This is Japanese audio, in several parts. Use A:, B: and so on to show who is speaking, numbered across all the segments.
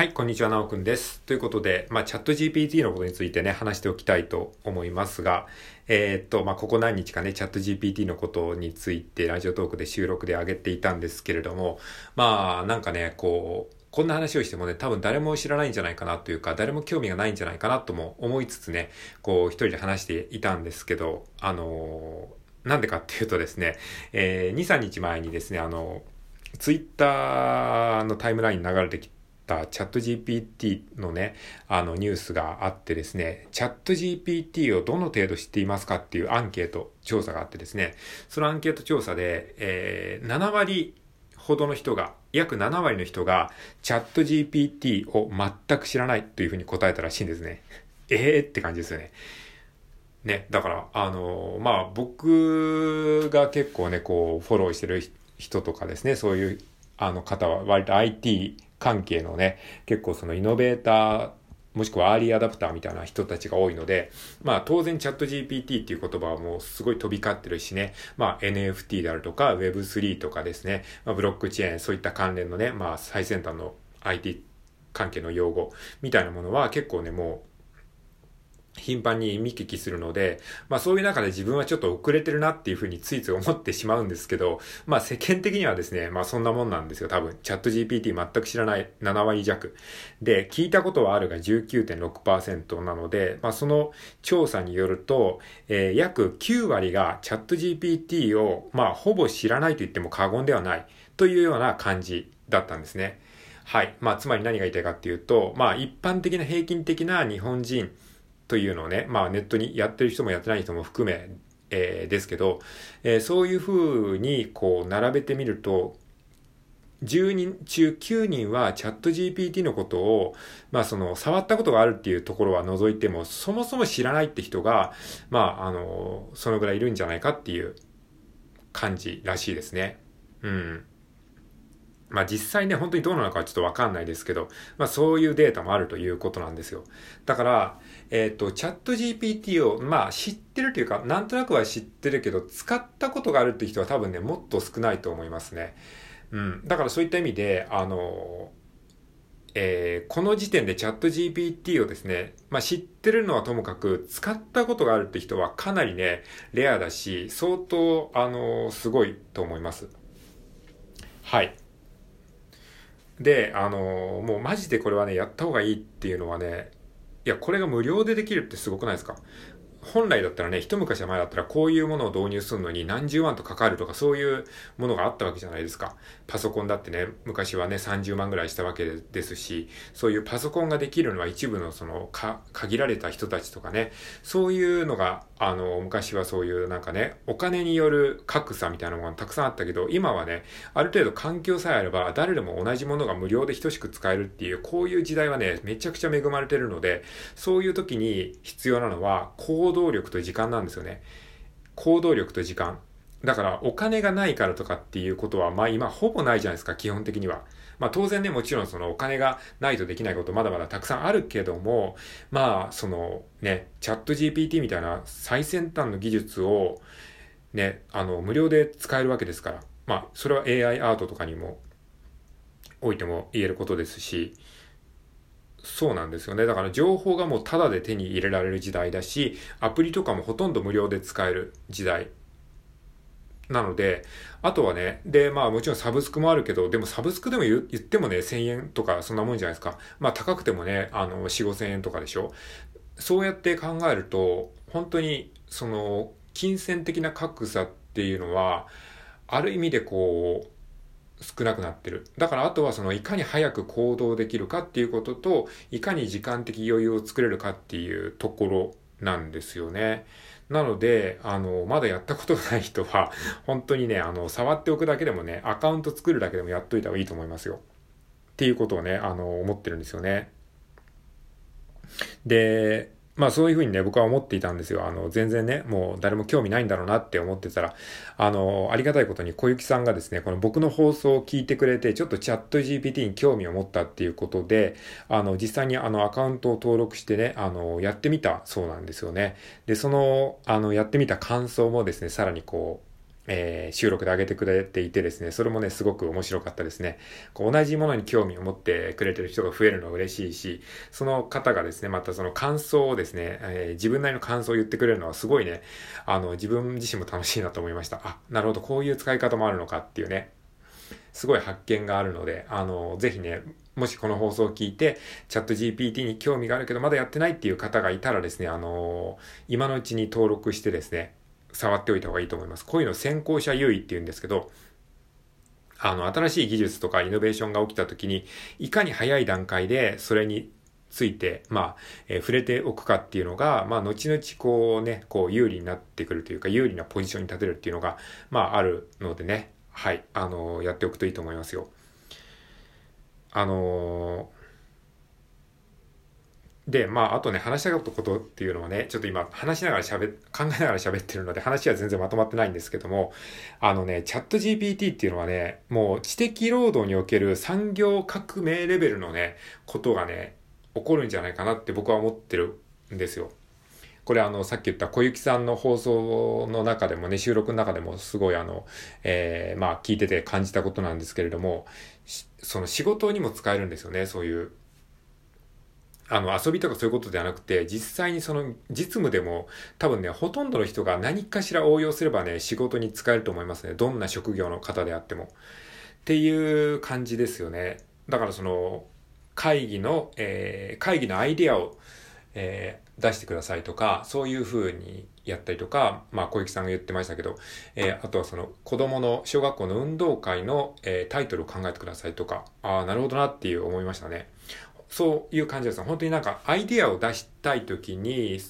A: はい、こんにちは、なおくんです。ということで、まあ、チャット GPT のことについてね、話しておきたいと思いますが、えー、っと、まあ、ここ何日かね、チャット GPT のことについて、ラジオトークで収録で上げていたんですけれども、まあ、なんかね、こう、こんな話をしてもね、多分誰も知らないんじゃないかなというか、誰も興味がないんじゃないかなとも思いつつね、こう、一人で話していたんですけど、あのー、なんでかっていうとですね、えー、2、3日前にですね、あの、ツイッターのタイムラインに流れてきて、ったチャット GPT のね、あのニュースがあってですね、チャット GPT をどの程度知っていますかっていうアンケート調査があってですね、そのアンケート調査で、えー、7割ほどの人が、約7割の人がチャット GPT を全く知らないというふうに答えたらしいんですね。え えー、って感じですよね。ね、だから、あのまあ、僕が結構ね、こう、フォローしてる人とかですね、そういう、あの方は割と IT 関係のね、結構そのイノベーター、もしくはアーリーアダプターみたいな人たちが多いので、まあ当然チャット GPT っていう言葉はもうすごい飛び交ってるしね、まあ NFT であるとか Web3 とかですね、まあ、ブロックチェーン、そういった関連のね、まあ最先端の IT 関係の用語みたいなものは結構ね、もう頻繁に見聞きするので、まあそういう中で自分はちょっと遅れてるなっていうふうについつい思ってしまうんですけど、まあ世間的にはですね、まあそんなもんなんですよ、多分。チャット GPT 全く知らない7割弱。で、聞いたことはあるが19.6%なので、まあその調査によると、えー、約9割がチャット GPT を、まあほぼ知らないと言っても過言ではないというような感じだったんですね。はい。まあつまり何が言いたいかっていうと、まあ一般的な平均的な日本人、というのをね、まあネットにやってる人もやってない人も含め、えー、ですけど、えー、そういうふうにこう並べてみると、10人中9人はチャット GPT のことを、まあその、触ったことがあるっていうところは除いても、そもそも知らないって人が、まああの、そのぐらいいるんじゃないかっていう感じらしいですね。うん。まあ実際ね、本当にどうなのかはちょっとわかんないですけど、まあそういうデータもあるということなんですよ。だから、えっ、ー、と、チャット GPT を、まあ知ってるというか、なんとなくは知ってるけど、使ったことがあるって人は多分ね、もっと少ないと思いますね。うん。だからそういった意味で、あの、えー、この時点でチャット GPT をですね、まあ知ってるのはともかく、使ったことがあるって人はかなりね、レアだし、相当、あの、すごいと思います。はい。で、あのー、もうマジでこれはね、やった方がいいっていうのはね、いや、これが無料でできるってすごくないですか？本来だったらね、一昔前だったらこういうものを導入するのに何十万とかかるとかそういうものがあったわけじゃないですか。パソコンだってね、昔はね、30万ぐらいしたわけですし、そういうパソコンができるのは一部のその、か、限られた人たちとかね、そういうのが、あの、昔はそういうなんかね、お金による格差みたいなものがたくさんあったけど、今はね、ある程度環境さえあれば誰でも同じものが無料で等しく使えるっていう、こういう時代はね、めちゃくちゃ恵まれてるので、そういう時に必要なのは、行動力と時間なんですよね。行動力と時間。だからお金がないからとかっていうことはまあ今ほぼないじゃないですか、基本的には。まあ当然ね、もちろんそのお金がないとできないことまだまだたくさんあるけども、まあそのね、チャット GPT みたいな最先端の技術をね、あの無料で使えるわけですから。まあそれは AI アートとかにもおいても言えることですし、そうなんですよね。だから情報がもうタダで手に入れられる時代だし、アプリとかもほとんど無料で使える時代。なので、あとはね、で、まあもちろんサブスクもあるけど、でもサブスクでも言ってもね、1000円とかそんなもんじゃないですか。まあ高くてもね、あの、4、5000円とかでしょ。そうやって考えると、本当に、その、金銭的な格差っていうのは、ある意味でこう、少なくなってる。だからあとはそのいかに早く行動できるかっていうことと、いかに時間的余裕を作れるかっていうところなんですよね。なので、あの、まだやったことがない人は、本当にね、あの、触っておくだけでもね、アカウント作るだけでもやっといた方がいいと思いますよ。っていうことをね、あの、思ってるんですよね。で、まあそういうふうにね、僕は思っていたんですよ。あの、全然ね、もう誰も興味ないんだろうなって思ってたら、あの、ありがたいことに小雪さんがですね、この僕の放送を聞いてくれて、ちょっとチャット GPT に興味を持ったっていうことで、あの、実際にあの、アカウントを登録してね、あの、やってみたそうなんですよね。で、その、あの、やってみた感想もですね、さらにこう、えー、収録で上げてくれていてですね、それもね、すごく面白かったですね。こう同じものに興味を持ってくれてる人が増えるのは嬉しいし、その方がですね、またその感想をですね、えー、自分なりの感想を言ってくれるのはすごいね、あの、自分自身も楽しいなと思いました。あ、なるほど、こういう使い方もあるのかっていうね、すごい発見があるので、あの、ぜひね、もしこの放送を聞いて、チャット GPT に興味があるけどまだやってないっていう方がいたらですね、あの今のうちに登録してですね、触っておいた方がいいと思います。こういうの先行者優位って言うんですけど、あの、新しい技術とかイノベーションが起きた時に、いかに早い段階でそれについて、まあ、えー、触れておくかっていうのが、まあ、後々こうね、こう有利になってくるというか、有利なポジションに立てるっていうのが、まあ、あるのでね、はい、あのー、やっておくといいと思いますよ。あのーで、まあ、あとね、話したかったことっていうのはね、ちょっと今、話しながら喋、考えながら喋ってるので、話は全然まとまってないんですけども、あのね、チャット GPT っていうのはね、もう知的労働における産業革命レベルのね、ことがね、起こるんじゃないかなって僕は思ってるんですよ。これあの、さっき言った小雪さんの放送の中でもね、収録の中でもすごいあの、えー、まあ聞いてて感じたことなんですけれども、その仕事にも使えるんですよね、そういうあの、遊びとかそういうことではなくて、実際にその実務でも多分ね、ほとんどの人が何かしら応用すればね、仕事に使えると思いますね。どんな職業の方であっても。っていう感じですよね。だからその、会議の、えー、会議のアイデアを、えー、出してくださいとか、そういう風にやったりとか、まあ小雪さんが言ってましたけど、えー、あとはその子供の小学校の運動会の、えー、タイトルを考えてくださいとか、ああ、なるほどなっていう思いましたね。そういう感じです。本当になんかアイディアを出したい時に、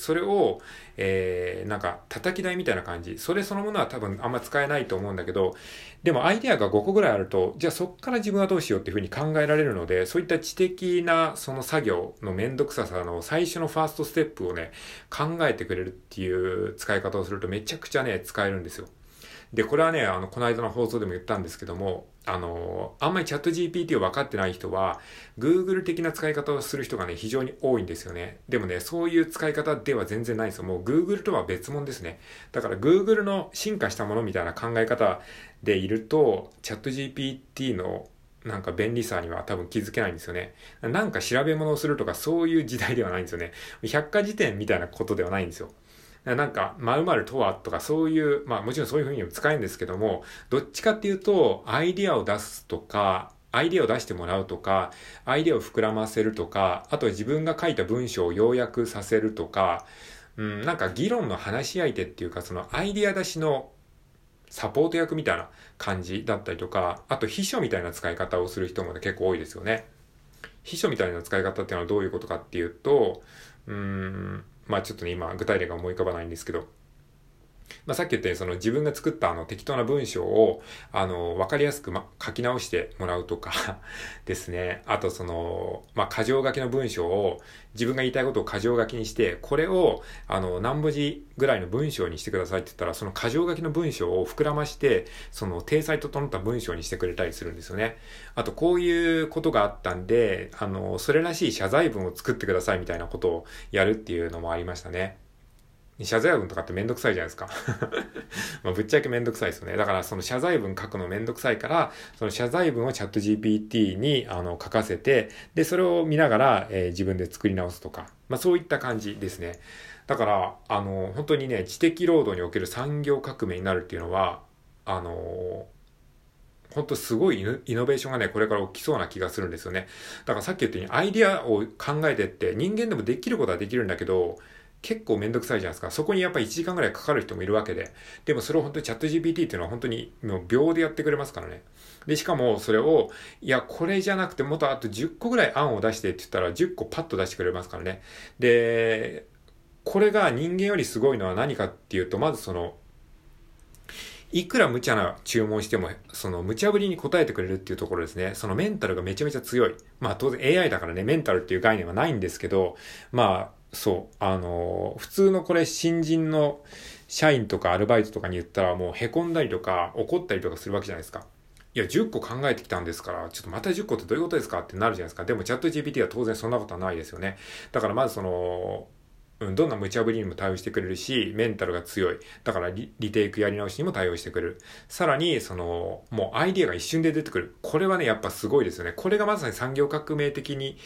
A: それを、えー、なんか叩き台みたいな感じ。それそのものは多分あんま使えないと思うんだけど、でもアイデアが5個ぐらいあると、じゃあそっから自分はどうしようっていうふうに考えられるので、そういった知的なその作業のめんどくささの最初のファーストステップをね、考えてくれるっていう使い方をするとめちゃくちゃね、使えるんですよ。で、これはね、あの、この間の放送でも言ったんですけども、あの、あんまりチャット GPT を分かってない人は、Google 的な使い方をする人がね、非常に多いんですよね。でもね、そういう使い方では全然ないんですよ。もう Google とは別物ですね。だから Google の進化したものみたいな考え方でいると、チャット GPT のなんか便利さには多分気づけないんですよね。なんか調べ物をするとかそういう時代ではないんですよね。百科事典みたいなことではないんですよ。なんか、〇〇とはとかそういう、まあもちろんそういうふうにも使えるんですけども、どっちかっていうと、アイディアを出すとか、アイディアを出してもらうとか、アイディアを膨らませるとか、あと自分が書いた文章を要約させるとか、うん、なんか議論の話し相手っていうか、そのアイディア出しのサポート役みたいな感じだったりとか、あと秘書みたいな使い方をする人も、ね、結構多いですよね。秘書みたいな使い方っていうのはどういうことかっていうと、うん、まあちょっとね、今具体例が思い浮かばないんですけど、まあ、さっき言ったようにその自分が作ったあの適当な文章をあの分かりやすく、ま、書き直してもらうとか ですね。あとその、まあ、箇条書きの文章を自分が言いたいことを箇条書きにして、これをあの何文字ぐらいの文章にしてくださいって言ったら、その箇条書きの文章を膨らまして、その体裁整った文章にしてくれたりするんですよね。あとこういうことがあったんで、あの、それらしい謝罪文を作ってくださいみたいなことをやるっていうのもありましたね。謝罪文とかってめんどくさいじゃないですか まぶっちゃけめんどくさいですよね。だからその謝罪文書くのめんどくさいから、その謝罪文をチャット GPT にあの書かせて、で、それを見ながら、えー、自分で作り直すとか、まあそういった感じですね。だから、あの、本当にね、知的労働における産業革命になるっていうのは、あの本当すごいイノベーションがね、これから起きそうな気がするんですよね。だからさっき言ったようにアイディアを考えてって人間でもできることはできるんだけど、結構めんどくさいじゃないですか。そこにやっぱり1時間ぐらいかかる人もいるわけで。でもそれを本当にチャット GPT っていうのは本当にもう秒でやってくれますからね。で、しかもそれを、いや、これじゃなくてもっとあと10個ぐらい案を出してって言ったら10個パッと出してくれますからね。で、これが人間よりすごいのは何かっていうと、まずその、いくら無茶な注文しても、その無茶ぶりに答えてくれるっていうところですね。そのメンタルがめちゃめちゃ強い。まあ当然 AI だからね、メンタルっていう概念はないんですけど、まあそう、あの普通のこれ新人の社員とかアルバイトとかに言ったらもう凹んだりとか怒ったりとかするわけじゃないですか。いや、10個考えてきたんですから、ちょっとまた10個ってどういうことですかってなるじゃないですか。でもチャット GPT は当然そんなことはないですよね。だからまずその、うん、どんな無茶ぶりにも対応してくれるし、メンタルが強い。だからリリテイクやり直しにも対応してくれる。さらに、その、もうアイディアが一瞬で出てくる。これはね、やっぱすごいですよね。これがまさに産業革命的に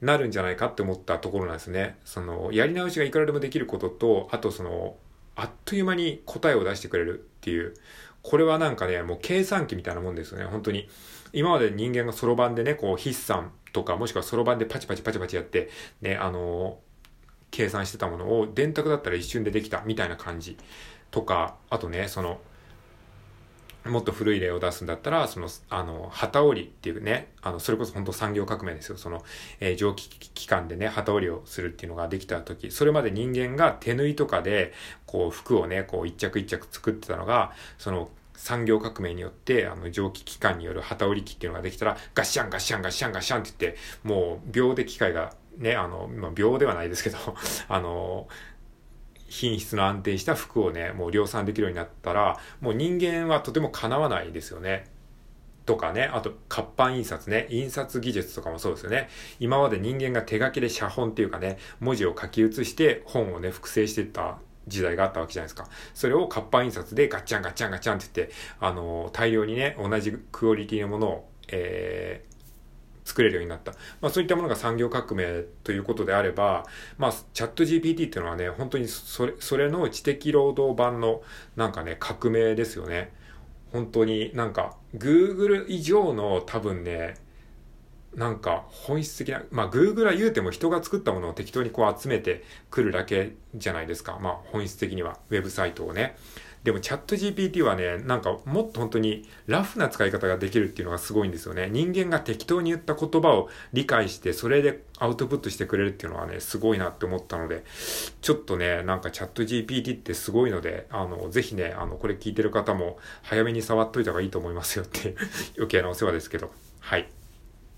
A: なるんじゃないかって思ったところなんですね。その、やり直しがいくらでもできることと、あとその、あっという間に答えを出してくれるっていう。これはなんかね、もう計算機みたいなもんですよね。本当に。今まで人間がそろばんでね、こう、筆算とか、もしくはそろばんでパチパチパチパチやって、ね、あの計算してたものを電卓だったら一瞬でできたみたいな感じとか、あとね、その、もっと古い例を出すんだったら、その、あの、旗織りっていうね、あの、それこそ本当産業革命ですよ。その、えー、蒸気機関でね、旗織りをするっていうのができた時、それまで人間が手縫いとかで、こう、服をね、こう、一着一着作ってたのが、その、産業革命によって、あの、蒸気機関による旗織り機っていうのができたら、ガッシャンガッシャンガッシャンガッシャンって言って、もう、秒で機械がね、あの、まあ、秒ではないですけど、あの、品質の安定した服をね、もう量産できるようになったら、もう人間はとても叶わないですよね。とかね、あと活版印刷ね、印刷技術とかもそうですよね。今まで人間が手書きで写本っていうかね、文字を書き写して本をね、複製してた時代があったわけじゃないですか。それを活版印刷でガッチャンガッチャンガッチャンって言って、あの、大量にね、同じクオリティのものを、えー、作れるようになった。まあそういったものが産業革命ということであれば、まあチャット GPT っていうのはね、本当にそれ、それの知的労働版のなんかね、革命ですよね。本当になんか Google 以上の多分ね、なんか本質的な、まあ Google は言うても人が作ったものを適当にこう集めてくるだけじゃないですか。まあ本質的には、ウェブサイトをね。でもチャット GPT はね、なんかもっと本当にラフな使い方ができるっていうのがすごいんですよね。人間が適当に言った言葉を理解して、それでアウトプットしてくれるっていうのはね、すごいなって思ったので、ちょっとね、なんかチャット GPT ってすごいので、あの、ぜひね、あの、これ聞いてる方も早めに触っといた方がいいと思いますよって 余計なお世話ですけど。はい。